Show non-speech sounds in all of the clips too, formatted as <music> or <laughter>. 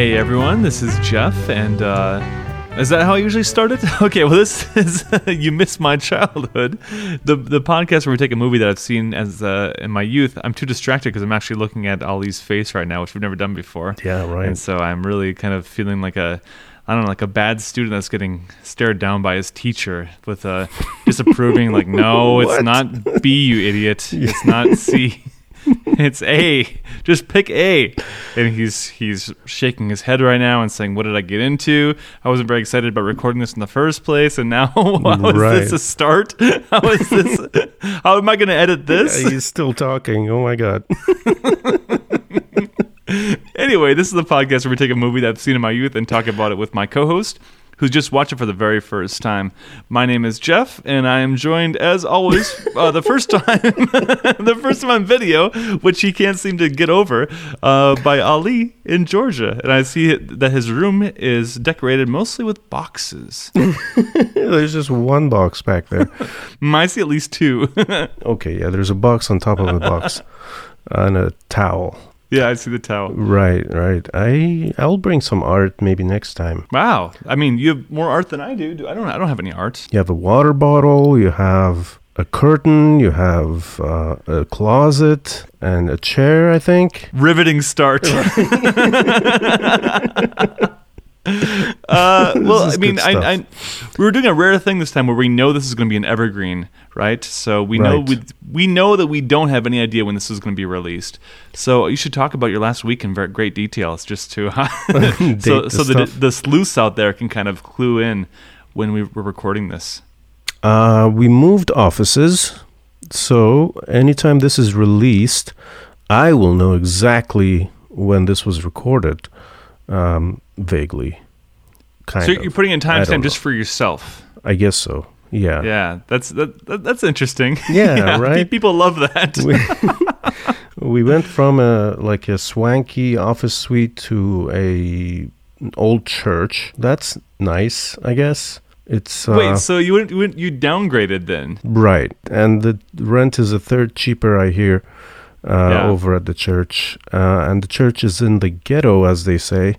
Hey everyone, this is Jeff, and uh, is that how I usually started? <laughs> Okay, well this <laughs> is you missed my childhood, the the podcast where we take a movie that I've seen as uh, in my youth. I'm too distracted because I'm actually looking at Ali's face right now, which we've never done before. Yeah, right. And so I'm really kind of feeling like a I don't know, like a bad student that's getting stared down by his teacher with a disapproving, like, no, it's <laughs> not B, you idiot. It's not C. <laughs> it's A. Just pick A. And he's he's shaking his head right now and saying, "What did I get into? I wasn't very excited about recording this in the first place, and now <laughs> how is Right. this a start? <laughs> How is this? how am I going to edit this?" He's still talking. Oh my god. Anyway, this is the podcast where we take a movie that I've seen in my youth and talk about it with my co-host, who's just watching for the very first time. My name is Jeff, and I am joined, as always, uh, the first <laughs> time, <laughs> the first time on video, which he can't seem to get over, uh, by Ali in Georgia. And I see that his room is decorated mostly with boxes. <laughs> There's just one box back there. I see at least two. Okay, yeah, there's a box on top of a box and a towel. <laughs> yeah, I see the towel. Right, right. I I'll bring some art maybe next time. Wow, I mean, you have more art than I do. I don't. I don't have any art. You have a water bottle, you have a curtain, you have uh, a closet and a chair, I think. riveting start. <laughs> <laughs> uh, <laughs> well, I mean, I. I, we were doing a rare thing this time where we know this is going to be an evergreen, right? So we know we, we know that we don't have any idea when this is going to be released. So you should talk about your last week in very great details, just to <laughs> <laughs> so so that the sleuths out there can kind of clue in when we were recording this. Uh, we moved offices, so anytime this is released, I will know exactly when this was recorded. Um, vaguely, kind so of. you're putting in timestamp just for yourself. I guess so. Yeah. Yeah, that's that, that that's interesting. <laughs> <laughs> Yeah, pe- right? People love that. <laughs> We went from a like a swanky office suite to a old church. That's nice, I guess. It's uh, Wait, so you went, you went, you downgraded then? right, and the rent is a third cheaper, I hear, Yeah. over at the church. Uh, and the church is in the ghetto, as they say.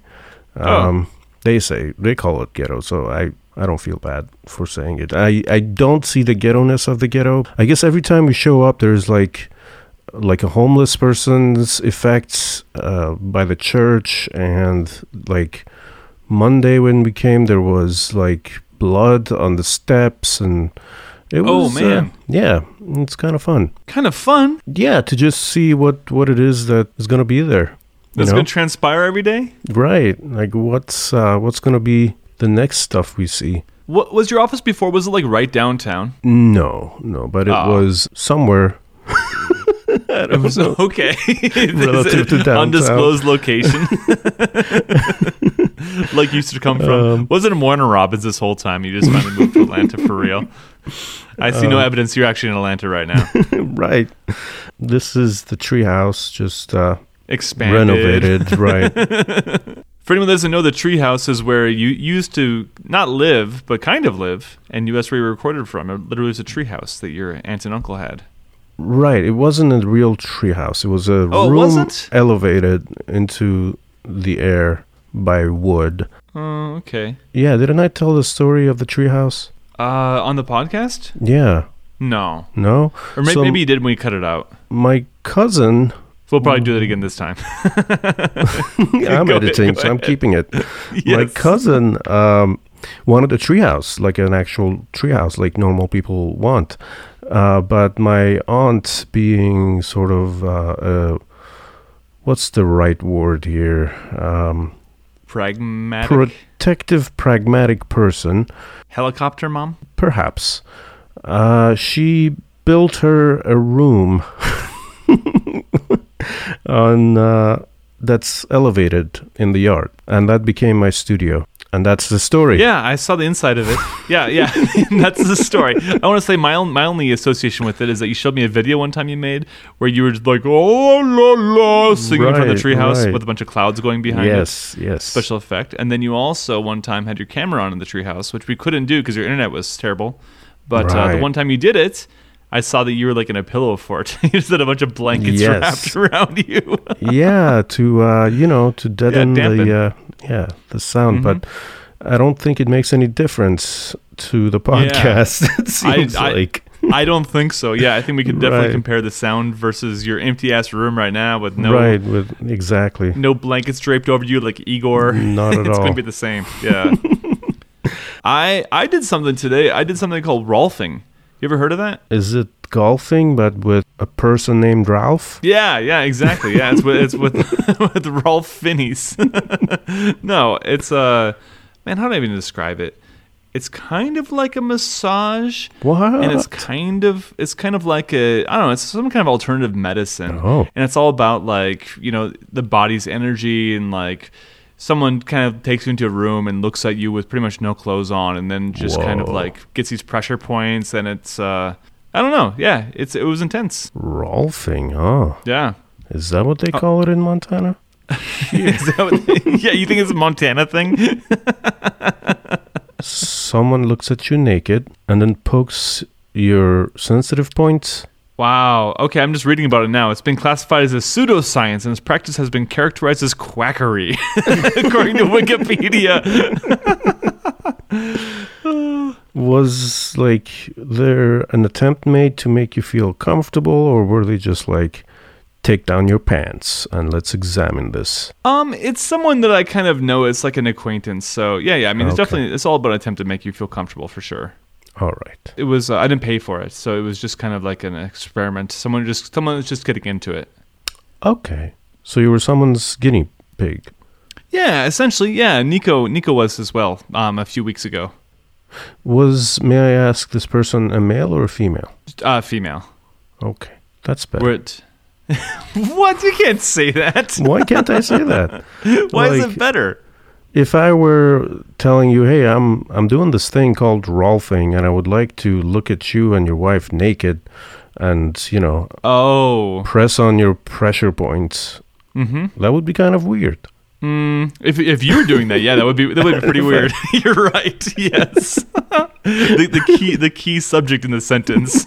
Oh. Um, They say they call it ghetto, so I. I don't feel bad for saying it. I, I don't see the ghetto-ness of the ghetto. I guess every time we show up, there's like like a homeless person's effects uh, by the church and like monday when we came there was like blood on the steps and it Oh, was uh, man. yeah it's kind of fun Kind of fun. yeah to just see what what it is that is going to be there you That's know? going to transpire every day. right like what's uh what's going to be the next stuff we see What was your office before? Was it like right downtown? no no but it Oh. was somewhere <laughs> It was okay. <laughs> Relative to downtown. undisclosed location. <laughs> like you used to come from. Um, was it Warner Robins this whole time? You just finally moved to Atlanta for real. I see no Um, evidence you're actually in Atlanta right now. <laughs> right this is the treehouse just uh Expanded. renovated right <laughs> For anyone that doesn't know, the treehouse is where you used to not live, but kind of live, and that's where you were recorded from. It literally was a treehouse that your aunt and uncle had. Right. It wasn't a real treehouse. It was a Oh, room elevated into the air by wood. Oh, okay. Yeah, didn't I tell the story of the treehouse? Uh, on the podcast? Yeah. No. No. Or maybe, So- maybe you did when we cut it out. My cousin. We'll probably do that again this time. <laughs> I'm <laughs> Go editing, go so I'm ahead. keeping it. <laughs> My cousin um, wanted a treehouse, like an actual treehouse, like normal people want. Uh, but my aunt, being sort of uh, uh, what's the right word here? Um, Pragmatic. Protective, pragmatic person, Helicopter mom? perhaps. Uh, she built her a room <laughs> on uh, that's elevated in the yard, and that became my studio. And that's the story. Yeah, I saw the inside of it. Yeah, yeah, <laughs> <laughs> that's the story. I want to say my own, my only association with it is that you showed me a video one time you made where you were just like oh la la singing from the Right, treehouse right. with a bunch of clouds going behind it. Yes, yes. Special effect, and then you also one time had your camera on in the treehouse, which we couldn't do because your internet was terrible. But uh, the one time you did it, I saw that you were like in a pillow fort. <laughs> you just had a bunch of blankets Yes. wrapped around you. <laughs> yeah, to uh, you know, to deaden dampen. the uh, yeah the sound, but Mm-hmm. I don't think it makes any difference to the podcast. <laughs> it seems I- like I don't think so. Yeah, I think we could definitely Right. compare the sound versus your empty ass room right now with no right with exactly. no blankets draped over you like Igor. Not at it's all. gonna be the same. Yeah. I I did something today. I did something called Rolfing. You ever heard of that? Is it golfing, but with a person named Ralph? Yeah, yeah, exactly. Yeah, it's with it's with <laughs> <laughs> with Rolf Finney's. <laughs> no, it's uh man, how do I even describe it? It's kind of like a massage. What? and it's kind of it's kind of like a I don't know it's some kind of alternative medicine Oh. and it's all about like you know the body's energy and like someone kind of takes you into a room and looks at you with pretty much no clothes on and then just kind of like gets these pressure points and it's uh I don't know yeah it's it was intense Rolfing. Oh, yeah is that what Uh, they call it in Montana? <laughs> Is that what- <laughs> yeah you think it's a Montana thing <laughs> Someone looks at you naked and then pokes your sensitive points. Wow. Okay, I'm just reading about it now. It's been classified as a pseudoscience, and its practice has been characterized as quackery, <laughs> according to Wikipedia. <laughs> Was like there an attempt made to make you feel comfortable, or were they just like, take down your pants and let's examine this? Um, it's someone that I kind of know. It's like an acquaintance. So yeah, yeah. I mean, it's Okay. definitely it's all about an attempt to make you feel comfortable for sure. All right. It was uh, I didn't pay for it, so it was just kind of like an experiment. Someone just someone was just getting into it. Okay. So you were someone's guinea pig. Yeah, essentially, yeah. Nico Nico was as well. Um, a few weeks ago. Was may I ask this person a male or a female? Uh, female. Okay, that's better. We're <laughs> what? You can't say that. Why can't I say that? <laughs> Why is it better? If I were telling you, "Hey, I'm I'm doing this thing called Rolfing, and I would like to look at you and your wife naked, and you know, Oh. press on your pressure points," Mm-hmm. that would be kind of weird. Mm, if if you were doing that, yeah, that would be that would be <laughs> pretty weird. <laughs> You're right. Yes. <laughs> the, the key the key subject in the sentence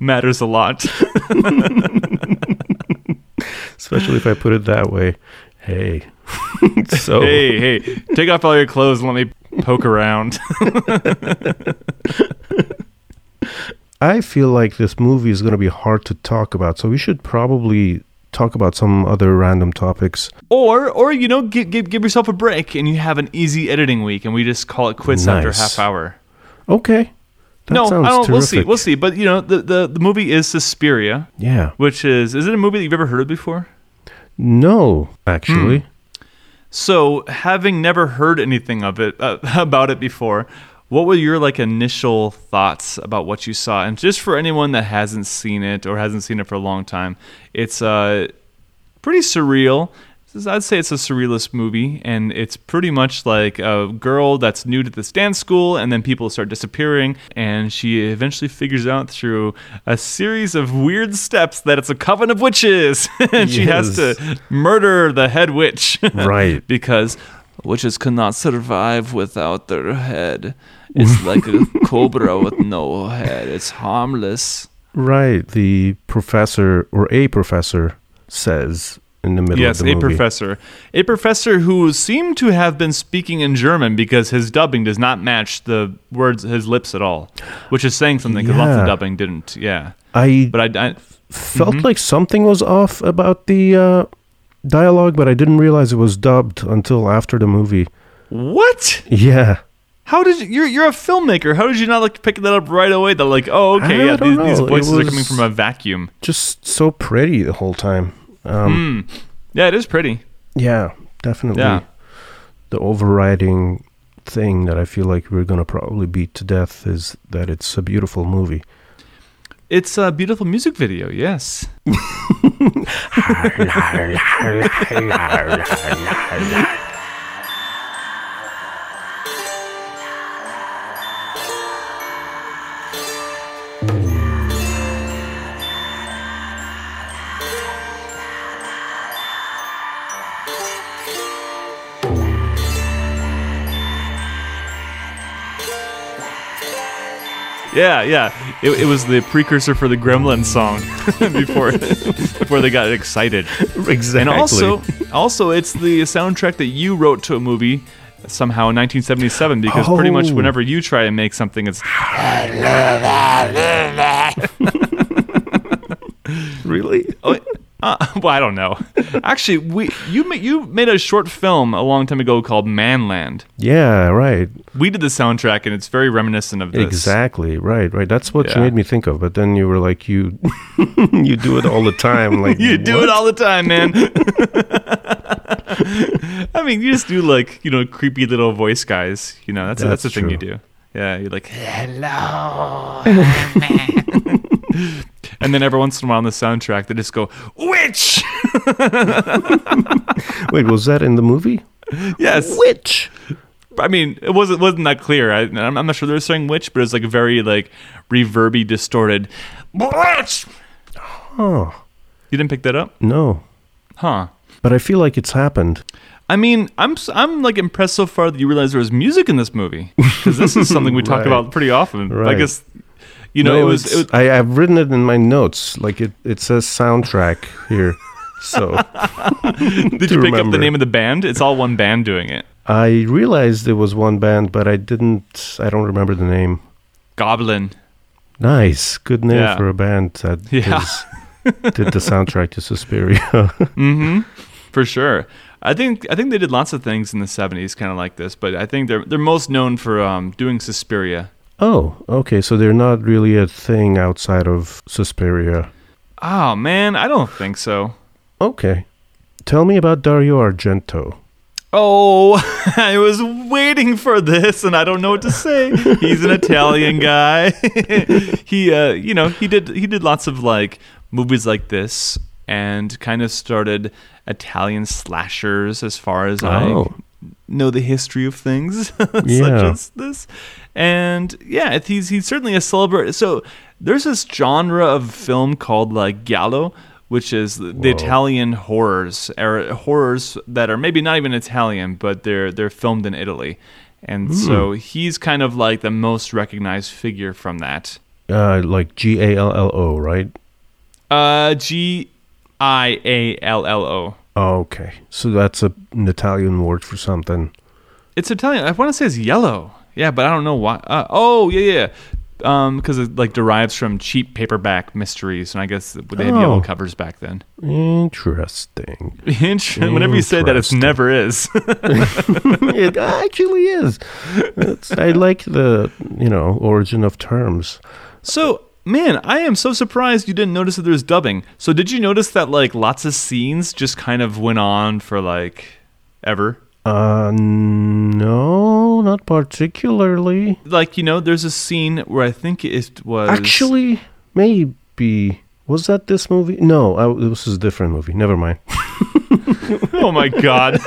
matters a lot. Especially if I put it that way. Hey, <laughs> so Hey, hey, take off all your clothes and let me poke around. <laughs> I feel like this movie is going to be hard to talk about, so we should probably talk about some other random topics. or or you know, give, give give yourself a break and you have an easy editing week and we just call it quits after a half hour. Okay, that no, I don't, we'll see. We'll see. But you know, the, the the movie is Suspiria, Yeah. which is is it a movie that you've ever heard of before? No, actually. Hmm. So, having never heard anything of it uh, <laughs> about it before, what were your like initial thoughts about what you saw? And just for anyone that hasn't seen it or hasn't seen it for a long time, it's uh pretty surreal. I'd say it's a surrealist movie, and it's pretty much like a girl that's new to this dance school, and then people start disappearing, and she eventually figures out through a series of weird steps that it's a coven of witches, <laughs> and she has to murder the head witch. <laughs> Right. because witches cannot survive without their head. It's like a <laughs> cobra with no head. It's harmless. Right. The professor or a professor says in the middle Yes, of the a movie. professor. A professor who seemed to have been speaking in German because his dubbing does not match the words his lips at all, which is saying something because lots of dubbing didn't. Yeah, I but I, I felt Mhm. like something was off about the uh, dialogue, but I didn't realize it was dubbed until after the movie. what? Yeah. How did you? You're you're a filmmaker. How did you not like pick that up right away? That like, oh, okay, I yeah, these, these voices are coming from a vacuum. Just so pretty the whole time. Um, Hmm. Yeah, it is pretty. Yeah, definitely. Yeah. The overriding thing that I feel like we're going to probably beat to death is that it's a beautiful movie. It's a beautiful music video. Yes. Yeah, yeah. It, it was the precursor for the Gremlin song <laughs> before before they got excited. Exactly. And also, also, it's the soundtrack that you wrote to a movie somehow in 1977 because pretty much Oh. whenever you try and make something, it's <laughs> really? oh, uh, <laughs> well, I don't know. Actually, we you ma- you made a short film a long time ago called Manland. Yeah, right. We did the soundtrack, and it's very reminiscent of this. Exactly. Right, right. That's what Yeah. you made me think of. But then you were like, you, <laughs> you do it all the time. Like <laughs> You do it all the time, man. I mean, you just do like you know creepy little voice guys. You know, that's that's, the thing you do. Yeah, you're like hello, and then every once in a while on the soundtrack they just go witch. <laughs> Wait, was that in the movie? yes, Witch. I mean it wasn't wasn't that clear. I, I'm I'm not sure they were saying witch, but it's like a very like reverby distorted witch. Oh You didn't pick that up, no, huh? but I feel like it's happened. I mean, I'm s- I'm like impressed so far that you realize there was music in this movie because this is something we talk <laughs> Right. about pretty often. I guess you know no, it was, it was I, I've written it in my notes. Like it, it says soundtrack here. So <laughs> <laughs> did you pick up the name of the band? It's all one band doing it. I realized it was one band, but I didn't. I don't remember the name. Goblin. Nice, good name Yeah. for a band that Yeah. is- <laughs> did the soundtrack to Suspiria. Mm-hmm. For sure. I think I think they did lots of things in the '70s, kind of like this, but I think they're they're most known for um, doing Suspiria. Oh, okay. So they're not really a thing outside of Suspiria. Oh man, I don't think so. Okay. Tell me about Dario Argento. Oh, <laughs> I was waiting for this, and I don't know what to say. He's an Italian guy. <laughs> he, uh, you know, he did he did lots of like movies like this, and kind of started Italian slashers as far as I Oh. know the history of things <laughs> such as this. And yeah, he's he's certainly a celebrity. So there's this genre of film called like giallo, which is the Whoa. Italian horrors, or horrors that are maybe not even Italian, but they're they're filmed in Italy. And so he's kind of like the most recognized figure from that. Uh, like G A L L O, right? Uh, G I A L L O. Oh, okay. So that's a, an Italian word for something. It's Italian. I want to say it's yellow. Yeah, but I don't know why. Uh, oh, yeah, yeah. Um, because it like derives from cheap paperback mysteries, and I guess they had yellow Oh. covers back then. Interesting. Whenever you say that, it's Interesting. never is. <laughs> it actually is. It's, I like the you know origin of terms. so, man, I am so surprised you didn't notice that there's dubbing. So, did you notice that like lots of scenes just kind of went on for like ever? Uh, no, not particularly. Like you know, there's a scene where I think it was Actually, maybe was that this movie? No, I, this is a different movie. Never mind. <laughs> Oh my god. <laughs>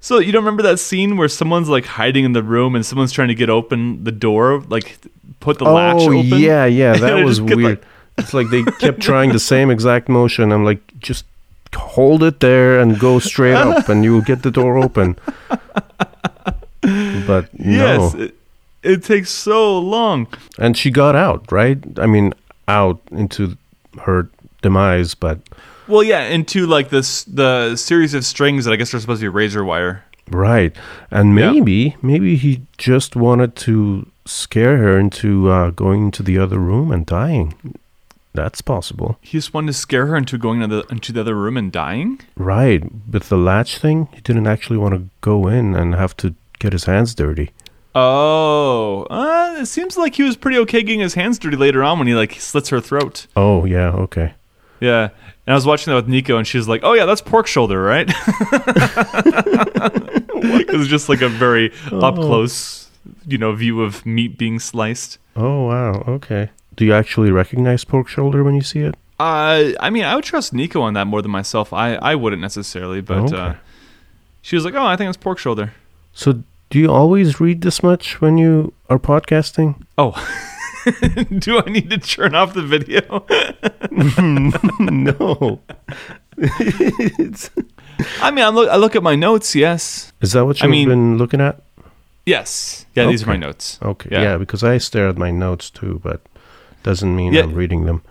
so you don't remember that scene where someone's like hiding in the room and someone's trying to get open the door, like put the latch oh open? yeah, yeah, <laughs> that was weird. like- it's like they kept trying the same exact motion. I'm like, just hold it there and go straight up, and you'll get the door open. But Yes. no, It, it takes so long. and she got out, right? I mean, out into her demise, but Well, yeah, into like this the series of strings that I guess are supposed to be razor wire. right. And Yeah. maybe, maybe he just wanted to scare her into uh, going to the other room and dying. That's possible. He just wanted to scare her into going into the, into the other room and dying. Right. With the latch thing, he didn't actually want to go in and have to get his hands dirty. Oh, uh, it seems like he was pretty okay getting his hands dirty later on when he like slits her throat. Oh, yeah, okay. Yeah. And I was watching that with Nico, and she's like, "Oh yeah, that's pork shoulder, right?" <laughs> it was just like a very up close, you know, view of meat being sliced. Oh, wow, okay. Do you actually recognize pork shoulder when you see it? Uh, I mean, I would trust Nico on that more than myself. I, I wouldn't necessarily, but uh, she was like, "Oh, I think it's pork shoulder." So, do you always read this much when you are podcasting? Oh, <laughs> do I need to turn off the video? <laughs> no. it's, <laughs> I mean, I look, I look at my notes. Yes, Is that what you've mean- been looking at? yes, yeah. These are my notes. Okay, Yeah. yeah. because I stare at my notes too, but doesn't mean Yeah. I'm reading them.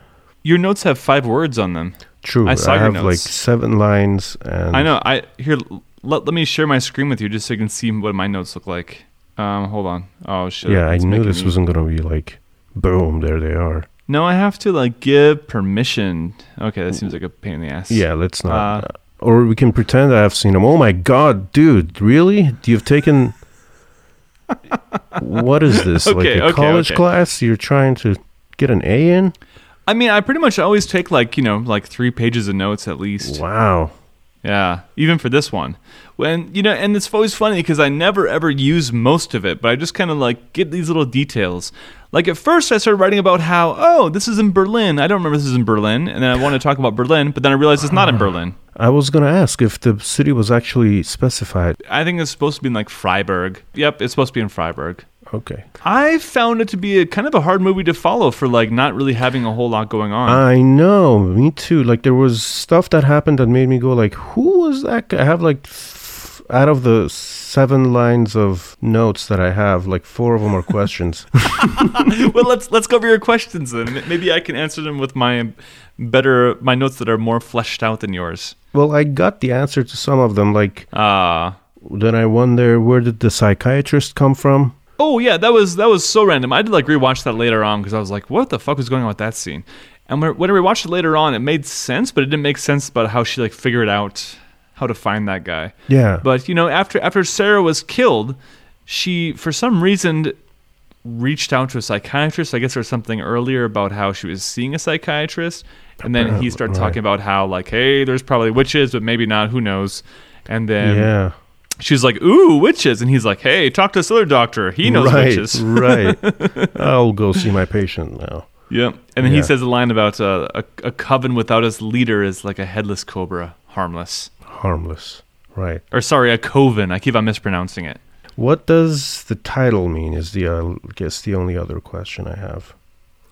Your notes have five words on them. True, I saw your have like seven lines, and I know. I here. Let, let me share my screen with you just so you can see what my notes look like. Um, hold on. Oh shit. Yeah, I knew this me- wasn't gonna be like, boom, there they are. No, I have to like give permission. Okay, that seems like a pain in the ass. Yeah, let's not. Uh, or we can pretend I've seen them. Oh my god, dude, really? You've taken. <laughs> what is this? like a okay, college okay. class? You're trying to get an A in? I mean, I pretty much always take like you know like three pages of notes at least. Wow. Yeah, even for this one. When you know, and it's always funny because I never ever use most of it, but I just kind of like get these little details. Like at first, I started writing about how oh this is in Berlin. I don't remember this is in Berlin, and then I wanted to talk about Berlin, but then I realized it's not in ah. Berlin. I was gonna ask if the city was actually specified. I think it's supposed to be in like Freiburg. Yep, it's supposed to be in Freiburg. Okay. I found it to be a kind of a hard movie to follow for like not really having a whole lot going on. I know, me too. Like there was stuff that happened that made me go like, who was that guy? I have like out of the seven lines of notes that I have, like four of them are questions. <laughs> <laughs> well, let's let's go over your questions then. Maybe I can answer them with my better my notes that are more fleshed out than yours. well, I got the answer to some of them. Like Ah. then I wonder where did the psychiatrist come from? Oh yeah, that was that was so random. I did like rewatch that later on because I was like, what the fuck was going on with that scene? And when when I rewatched it later on, it made sense, but it didn't make sense about how she like figured out how to find that guy. Yeah. But you know, after after Sarah was killed, she for some reason reached out to a psychiatrist. I guess there was something earlier about how she was seeing a psychiatrist, and then he started Right. talking about how like, hey, there's probably witches, but maybe not. Who knows? And then yeah. She's like, ooh, witches, and he's like, hey, talk to this other doctor. He knows right, witches. right. <laughs> I'll go see my patient now. Yep. And then he says a line about uh, a a coven without its leader is like a headless cobra, harmless. Harmless. Right. Or sorry, a coven. I keep on mispronouncing it. What does the title mean? Is the uh, I guess the only other question I have.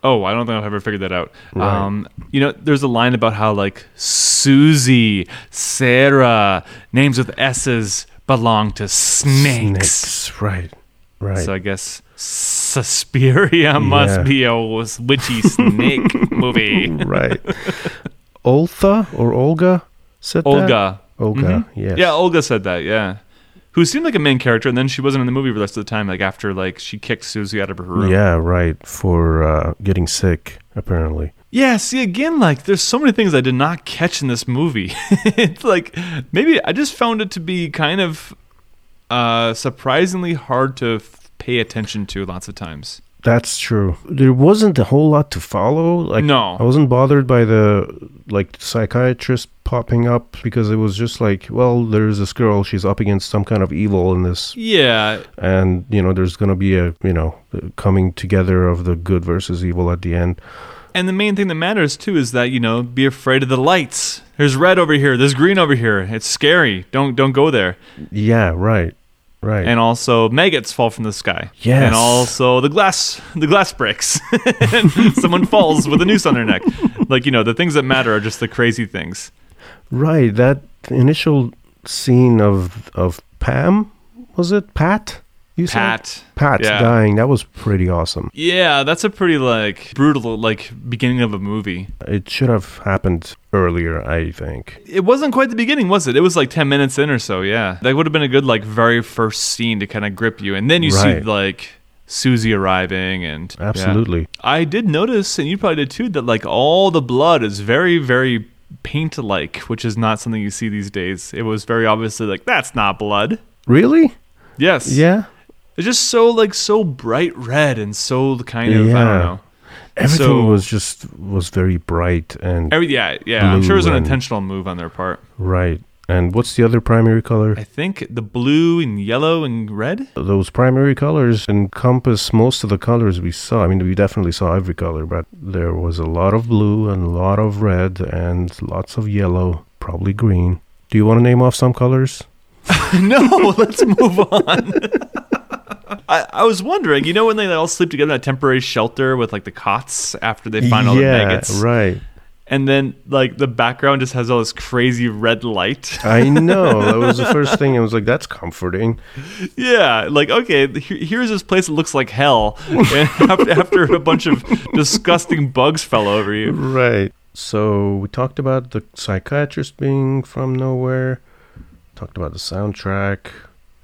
Oh, I don't think I've ever figured that out. Right. Um, you know, there's a line about how like Susie, Sarah, names with S's belong to snakes. Snakes. Right. Right. So I guess Suspiria must Yeah. be a witchy snake <laughs> movie. right. Oltha or Olga said that. Olga. Olga. Mhm. Yes. Yeah, Olga said that. Yeah. Who seemed like a main character, and then she wasn't in the movie for the rest of the time. Like after like she kicked Susie out of her room. Yeah. Right. For uh, getting sick, apparently. Yeah, see again, like there's so many things I did not catch in this movie. <laughs> it's like maybe I just found it to be kind of uh surprisingly hard to f- pay attention to lots of times. That's true. There wasn't a whole lot to follow. Like No. I wasn't bothered by the like psychiatrist popping up because it was just like, well, there's this girl. She's up against some kind of evil in this Yeah, and you know there's going to be a you know coming together of the good versus evil at the end and the main thing that matters too is that you know be afraid of the lights. There's red over here. There's green over here. It's scary. Don't don't go there. yeah right right And also maggots fall from the sky. Yes. And also the glass the glass breaks. <laughs> and someone falls with a noose on their neck. Like you know the things that matter are just the crazy things. right that initial scene of of pam was it pat you said Pat. pat Yeah. dying that was pretty awesome Yeah, that's a pretty like brutal like beginning of a movie. it should have happened earlier i think It wasn't quite the beginning, was it? It was like 10 minutes in or so, yeah. That would have been a good like very first scene to kind of grip you. And then you see like Susie arriving and yeah. absolutely I did notice and you probably did too that like all the blood is very very paint like, which is not something you see these days. It was very obviously like that's not blood. really Yes. yeah It's just so like so bright red and so kind of I Yeah. don't know. everything So- was just was very bright and Every, yeah, yeah. I'm sure it was an and- intentional move on their part. right and what's the other primary color I think the blue and yellow and red. those primary colors encompass most of the colors we saw. I mean, we definitely saw every color, but there was a lot of blue and a lot of red and lots of yellow, probably green. Do you want to name off some colors? <laughs> no, let's move on. <laughs> I, I was wondering, you know, when they all sleep together in a temporary shelter with like the cots after they find all the maggots, right. and then like the background just has all this crazy red light. I know. <laughs> That was the first thing. I was like, that's comforting. yeah, like okay, he- here's this place that looks like hell, and after, after a bunch of disgusting bugs fell over you. Right. So we talked about the psychiatrist being from nowhere. Talked about the soundtrack.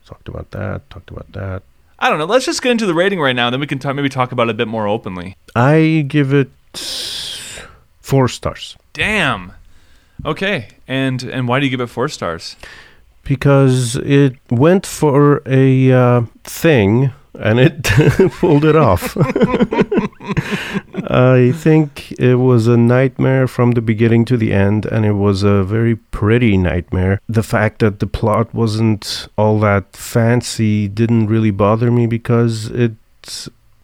Talked about that. Talked about that. I don't know. Let's just get into the rating right now, then we can talk, maybe talk about it a bit more openly. I give it four stars Damn. Okay, and and why do you give it four stars? because it went for a uh, thing and it <laughs> pulled it off. <laughs> I think it was a nightmare from the beginning to the end, and it was a very pretty nightmare. The fact that the plot wasn't all that fancy didn't really bother me because it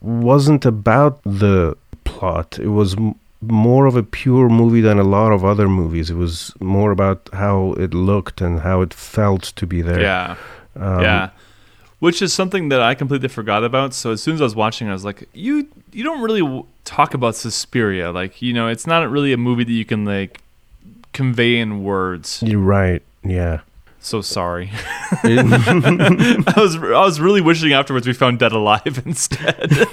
wasn't about the plot. It was m- more of a pure movie than a lot of other movies. It was more about how it looked and how it felt to be there. Yeah. Um, yeah. Which is something that I completely forgot about. So as soon as I was watching, I was like, "You, you don't really w- talk about Suspiria. Like, you know, it's not really a movie that you can like convey in words." You're right. Yeah. So sorry. <laughs> I was, I was really wishing afterwards we found Dead Alive <laughs> instead. <laughs>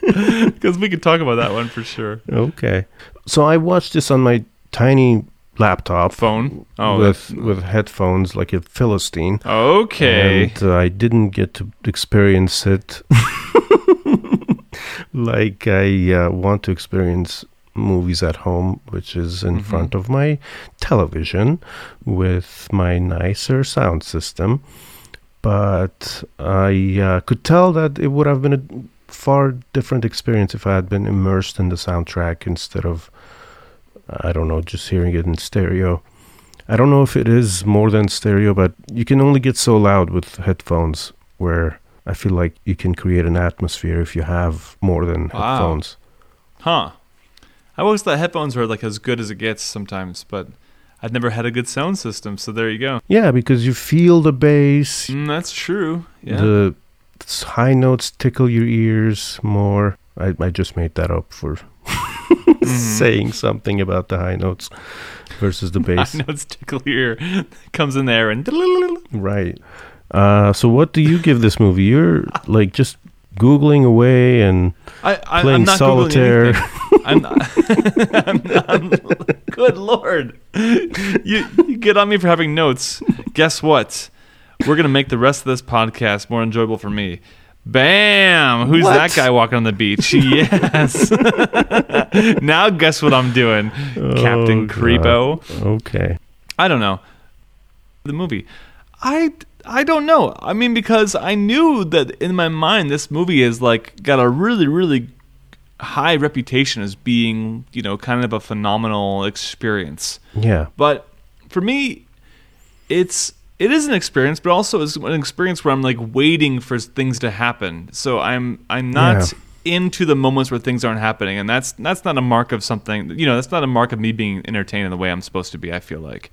Because we could talk about that one for sure. okay. So I watched this on my tiny laptop Phone. Oh, with with headphones like a philistine. okay. And uh, I didn't get to experience it <laughs> like I uh, want to experience movies at home, which is in Mhm. front of my television with my nicer sound system. But I uh, could tell that it would have been a far different experience if I had been immersed in the soundtrack instead of, I don't know, just hearing it in stereo. I don't know if it is more than stereo, but you can only get so loud with headphones where I feel like you can create an atmosphere if you have more than Wow. headphones. Huh. I always thought headphones were like as good as it gets sometimes, but I've never had a good sound system, so there you go. Yeah, because you feel the bass, Mm, that's true. Yeah. the high notes tickle your ears more. I, I just made that up for. <laughs> saying something about the high notes versus the <laughs> bass. Know it's tickle your. <laughs> Comes in there and Right. Uh, so what do you give this movie? You're like just googling away and I, I, playing <laughs> I'm not solitaire. I'm not, I'm not, I'm, good lord. You, you get on me for having notes. Guess what? We're going to make the rest of this podcast more enjoyable for me. Bam! Who's What? that guy walking on the beach? <laughs> Yes. <laughs> now guess what I'm doing, oh, Captain Oh, God. Creepo. Okay. I don't know. The movie. I I don't know. I mean because I knew that in my mind this movie is like got a really really high reputation as being, you know, kind of a phenomenal experience. Yeah. But for me it's it is an experience, but also it's an experience where I'm like waiting for things to happen. So I'm I'm not into the moments where things aren't happening, and that's that's not a mark of something. You know, that's not a mark of me being entertained in the way I'm supposed to be. I feel like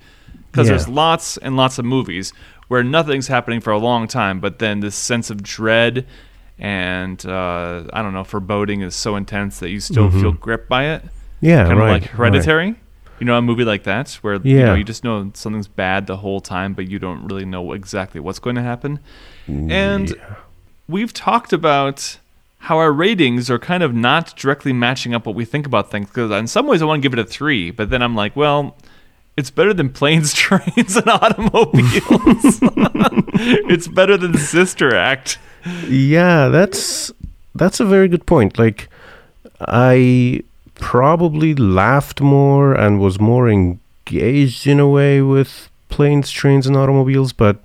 because Yeah. there's lots and lots of movies where nothing's happening for a long time, but then this sense of dread and uh, I don't know foreboding is so intense that you still Mhm. feel gripped by it Yeah. kind right. of like Hereditary. You know, a movie like that where you know you just know something's bad the whole time, but you don't really know exactly what's going to happen. right. And Yeah. we've talked about how our ratings are kind of not directly matching up what we think about things. Because in some ways, I want to give it a three, but then I'm like, well, it's better than planes, <laughs> trains, and automobiles. <laughs> it's better than Sister Act. Yeah, that's that's a very good point. Like I probably laughed more and was more engaged in a way with planes, trains and automobiles, but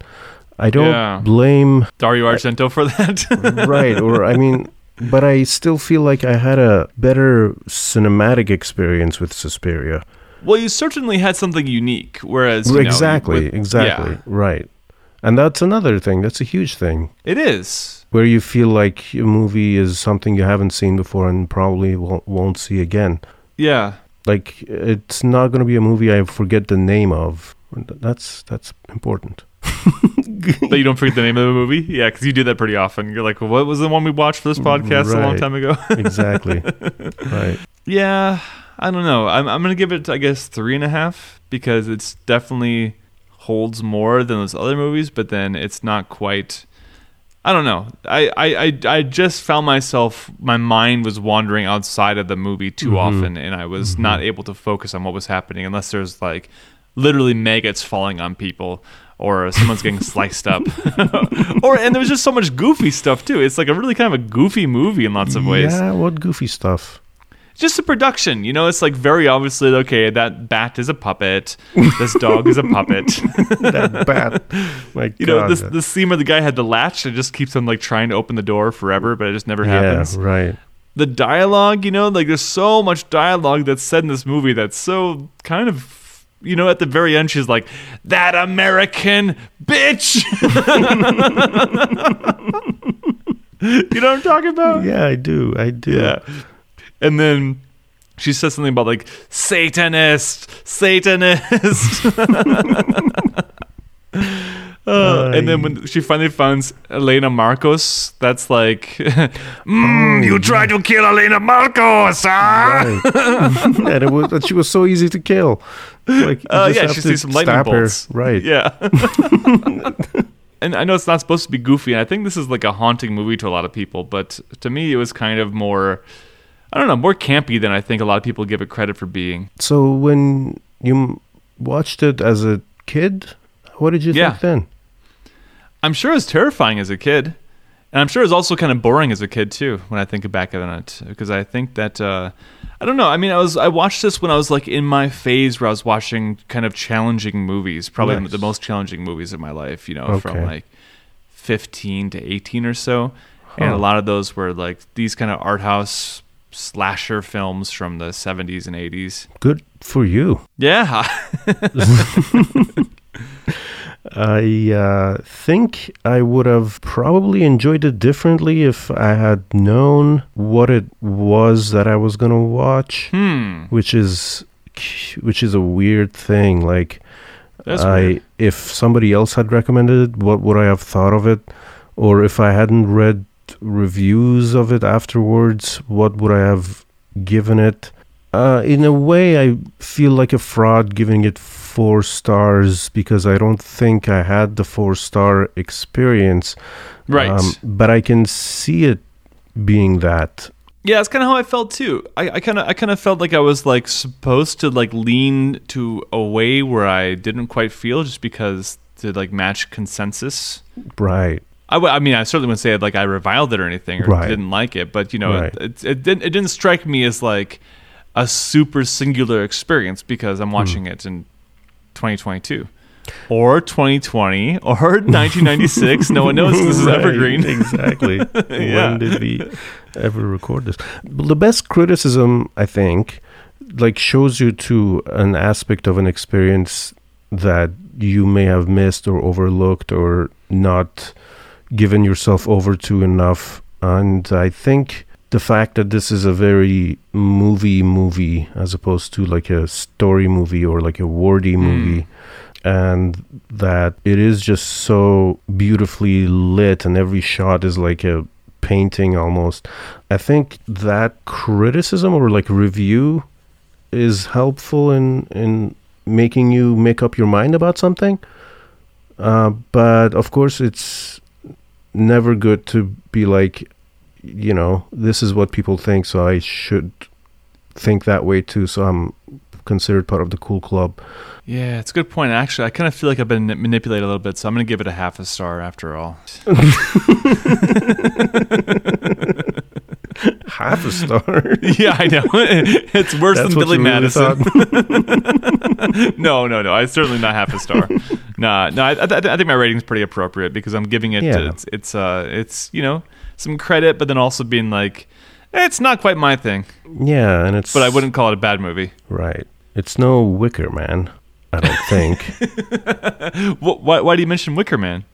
I don't Yeah. blame Dario Argento for that. <laughs> right or I mean but I still feel like I had a better cinematic experience with Suspiria. well, you certainly had something unique, whereas you know, exactly, with- exactly. yeah, Right. And that's another thing. That's a huge thing. it is. where you feel like a movie is something you haven't seen before and probably won't, see again. Yeah. Like it's not going to be a movie I forget the name of. That's that's important. <laughs> that you don't forget the name of the movie. Yeah, because you do that pretty often. You're like, what was the one we watched for this podcast a long time ago? <laughs> exactly. right. yeah, I don't know. I'm I'm gonna give it, I guess, three and a half because it's definitely holds more than those other movies, but then it's not quite. I don't know. I, I, I, I just found myself, my mind was wandering outside of the movie too mm-hmm. often, and I was not mm-hmm. able to focus on what was happening unless there's like literally maggots falling on people or someone's getting sliced up. <laughs> or, and there was just so much goofy stuff too. It's like a really kind of a goofy movie in lots of ways Yeah, what goofy stuff. Just the production you know it's like very obviously okay that bat is a puppet this dog is a puppet <laughs> That bat. My you know this the scene where the guy had the latch and just keeps on like trying to open the door forever but it just never yeah, happens right. the dialogue you know like there's so much dialogue that's said in this movie that's so kind of you know at the very end she's like that american bitch <laughs> you know what i'm talking about Yeah, I do. I do. yeah. And then she says something about like Satanist, Satanist. <laughs> Uh, and then when she finally finds Elena Markos, that's like, <laughs> mm, you tried to kill Elena Markos, huh? Right. and it was, she was so easy to kill. Like, Uh, yeah, she sees some lightning stab her. bolts. Right. Yeah. <laughs> and I know it's not supposed to be goofy, and I think this is like a haunting movie to a lot of people, but to me, it was kind of more, I don't know, more campy than I think a lot of people give it credit for being. So when you watched it as a kid, what did you Yeah. think then? I'm sure it was terrifying as a kid. And I'm sure it was also kind of boring as a kid too when I think back on it because I think that uh, I don't know. I mean, I was I watched this when I was like in my phase where I was watching kind of challenging movies, probably Nice. the most challenging movies of my life. You know, from like 15 to 18 or so, and a lot of those were like these kind of art house slasher films from the 70s and 80s. Good for you. Yeah, <laughs> I uh, think I would have probably enjoyed it differently if I had known what it was that I was gonna watch, hmm, which is which is a weird thing. Like that's I, weird. if somebody else had recommended it, what would I have thought of it? Or if I hadn't read reviews of it afterwards, what would I have given it? Uh, in a way, I feel like a fraud giving it four stars because I don't think I had the four star experience. Right. Um, but I can see it being that. Yeah, it's kind of how I felt too. I, I kind of, I kind of felt like I was like supposed to like lean to a way where I didn't quite feel, just because to like match consensus. Right. I, w- I mean, I certainly wouldn't say like I reviled it or anything or Right. didn't like it, but you know, Right. it, it, it didn't, it didn't strike me as like a super singular experience because Hmm. I'm watching it in 2022 or 2020 or <laughs> 1996. no one knows this is Right, evergreen. Exactly. <laughs> Yeah. When did we ever record this? Well, the best criticism, I think, like shows you to an aspect of an experience that you may have missed or overlooked or not given yourself over to enough. And I think the fact that this is a very movie movie as opposed to like a story movie or like a wordy movie. And that it is just so beautifully lit and every shot is like a painting almost. I think that criticism or like review is helpful in in making you make up your mind about something. Uh, but of course it's never good to be like you know this is what people think so i should think that way too so i'm considered part of the cool club Yeah, it's a good point. Actually, I kind of feel like I've been manipulated a little bit, so I'm going to give it a half a star after all. <laughs> <laughs> <laughs> half a star <laughs> yeah, I know. <laughs> it's worse That's than Billy really Madison. no, no, no. I certainly not half a star. nah, no. I, I, I think my rating's pretty appropriate because I'm giving it. Yeah. It's, it's, uh, it's you know, some credit, but then also being like, eh, it's not quite my thing. yeah and it's But I wouldn't call it a bad movie. right it's no wicker man i don't think why, why do you mention Wicker Man?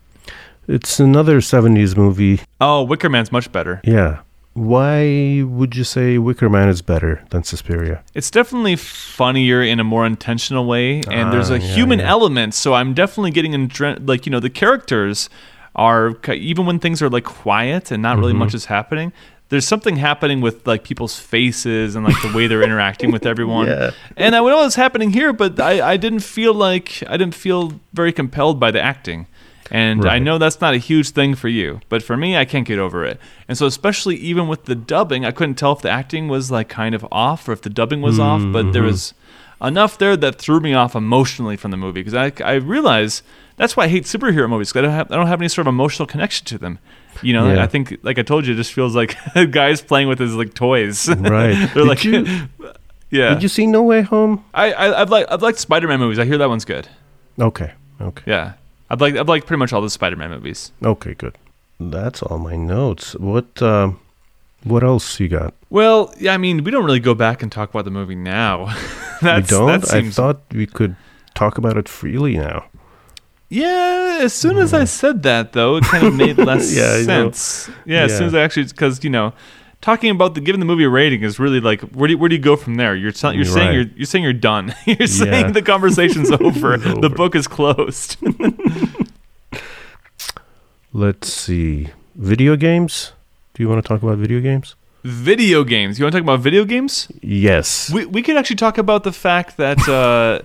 it's another 70s movie Oh, Wicker Man's much better. yeah why would you say Wicker Man is better than Suspiria? It's definitely funnier in a more intentional way, and there's Ah, a yeah, human yeah. element. So I'm definitely getting in, like you know the characters are even when things are like quiet and not really Mm-hmm. much is happening. There's something happening with like people's faces and like the way they're interacting with everyone. <laughs> Yeah. And I know what's happening here, but I, I didn't feel like I didn't feel very compelled by the acting. And I know that's not a huge thing for you, but for me, I can't get over it. And so, especially even with the dubbing, I couldn't tell if the acting was like kind of off or if the dubbing was off, but there mm-hmm. was enough there that threw me off emotionally from the movie because I, I realize that's why I hate superhero movies 'cause I don't have I don't have any sort of emotional connection to them. You know, Yeah. I think like I told you, it just feels like <laughs> guys playing with his like toys. Right. <laughs> They're Did like, you- <laughs> yeah. Did you see No Way Home? I, I I've like I've liked Spider-Man movies. I hear that one's good. Okay. Okay. Yeah, I've like I've liked pretty much all the Spider-Man movies. Okay, good. That's all my notes. What um what else you got? Well, yeah, I mean, we don't really go back and talk about the movie now. <laughs> we don't? Seems, I thought we could talk about it freely now. yeah, as soon as I said that, though, it kind of made <laughs> less Yeah, sense. Yeah, yeah, as soon as I actually, because you know, talking about the giving the movie a rating is really like where do you, where do you go from there? You're tell, you're saying Right. you're you're saying you're done. <laughs> you're saying the conversation's <laughs> over. It's The over. book is closed. <laughs> Let's see. Video games? Do you want to talk about video games? video games. You want to talk about video games? Yes. We we could actually talk about the fact that. Uh,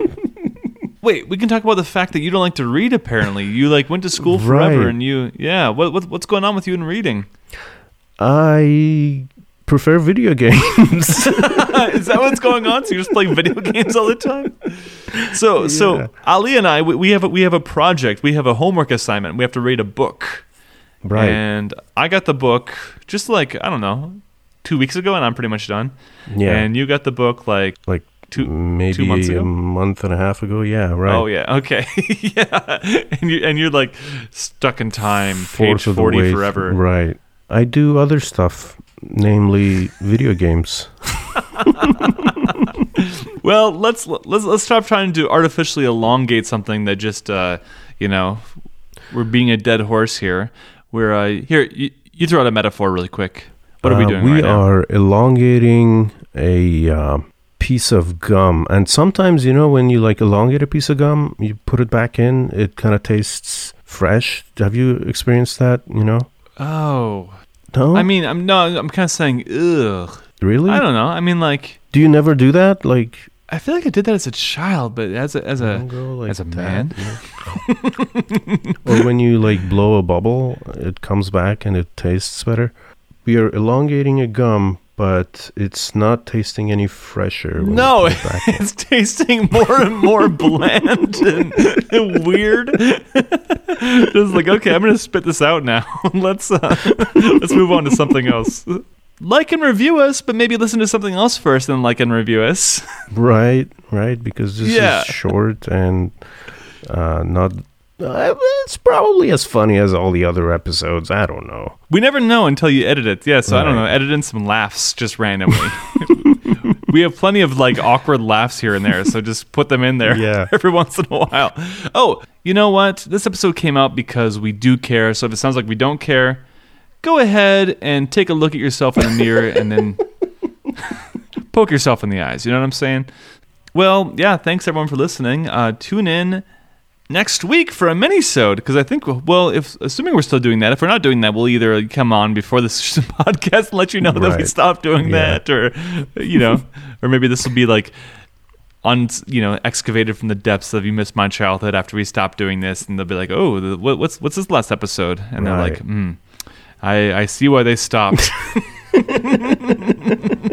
Wait, we can talk about the fact that you don't like to read. Apparently, you like went to school forever, Right. and you, yeah. What, what what's going on with you in reading? I prefer video games. <laughs> Is that what's going on? So you're just playing video games all the time? So Yeah. so Ali and I we, we have a, we have a project. We have a homework assignment. We have to read a book. right. And I got the book just like I don't know, two weeks ago, and I'm pretty much done. yeah. And you got the book like like two maybe two months ago? a month and a half ago. Yeah, right. Oh yeah, <laughs> okay, yeah, and you and you're like stuck in time, Fourth page forty forever. Right. I do other stuff, namely video games. <laughs> Well, let's let's let's stop trying to artificially elongate something that just uh, you know we're being a dead horse here. We're uh, here. You, you throw out a metaphor really quick. What are we Uh, doing We right are elongating a uh, piece of gum, and sometimes you know when you like elongate a piece of gum, you put it back in, it kind of tastes fresh. Have you experienced that? You know? Oh, No. I mean, I'm no, I'm kind of saying, ugh. really? I don't know. I mean, like, Do you never do that? Like I feel like I did that as a child, but as a as a like as a that, man? know? <laughs> or when you like blow a bubble, it comes back and it tastes better. We are elongating a gum, but it's not tasting any fresher. No, it <laughs> it's tasting more and more bland and, <laughs> and weird. <laughs> Just like, okay, I'm gonna spit this out now. let's uh, let's move on to something else. Like and review us, but maybe listen to something else first, and like and review us. Right, right, because this Yeah. is short and uh, not. Uh, it's probably as funny as all the other episodes. I don't know. We never know until you edit it. Yeah, so I don't know. Right. Edit in some laughs just randomly. <laughs> we have plenty of like awkward laughs here and there, so just put them in there Yeah. <laughs> every once in a while. Oh, you know what? This episode came out because we do care. So if it sounds like we don't care, go ahead and take a look at yourself in the mirror and then <laughs> poke yourself in the eyes. You know what I'm saying? Well, yeah. Thanks everyone for listening. Uh, tune in next week for a mini-sode because I think well, if assuming we're still doing that, if we're not doing that, we'll either come on before this <laughs> podcast and let you know that we Right. stopped doing Yeah. that, or you know, or maybe this will be like on you know excavated from the depths of you missed my childhood after we stopped doing this, and they'll be like, oh, the, what, what's what's this last episode? And they're like, Right. hmm, I I see why they stopped. <laughs>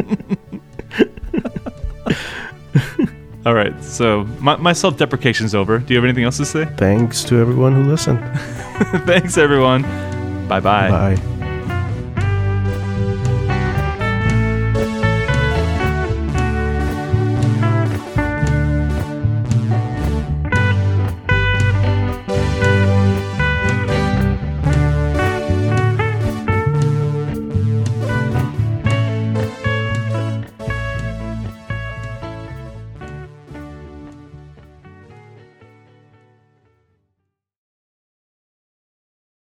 All right, so my, my self deprecation's over. Do you have anything else to say? Thanks to everyone who listened. <laughs> Thanks, everyone. Bye bye. Bye.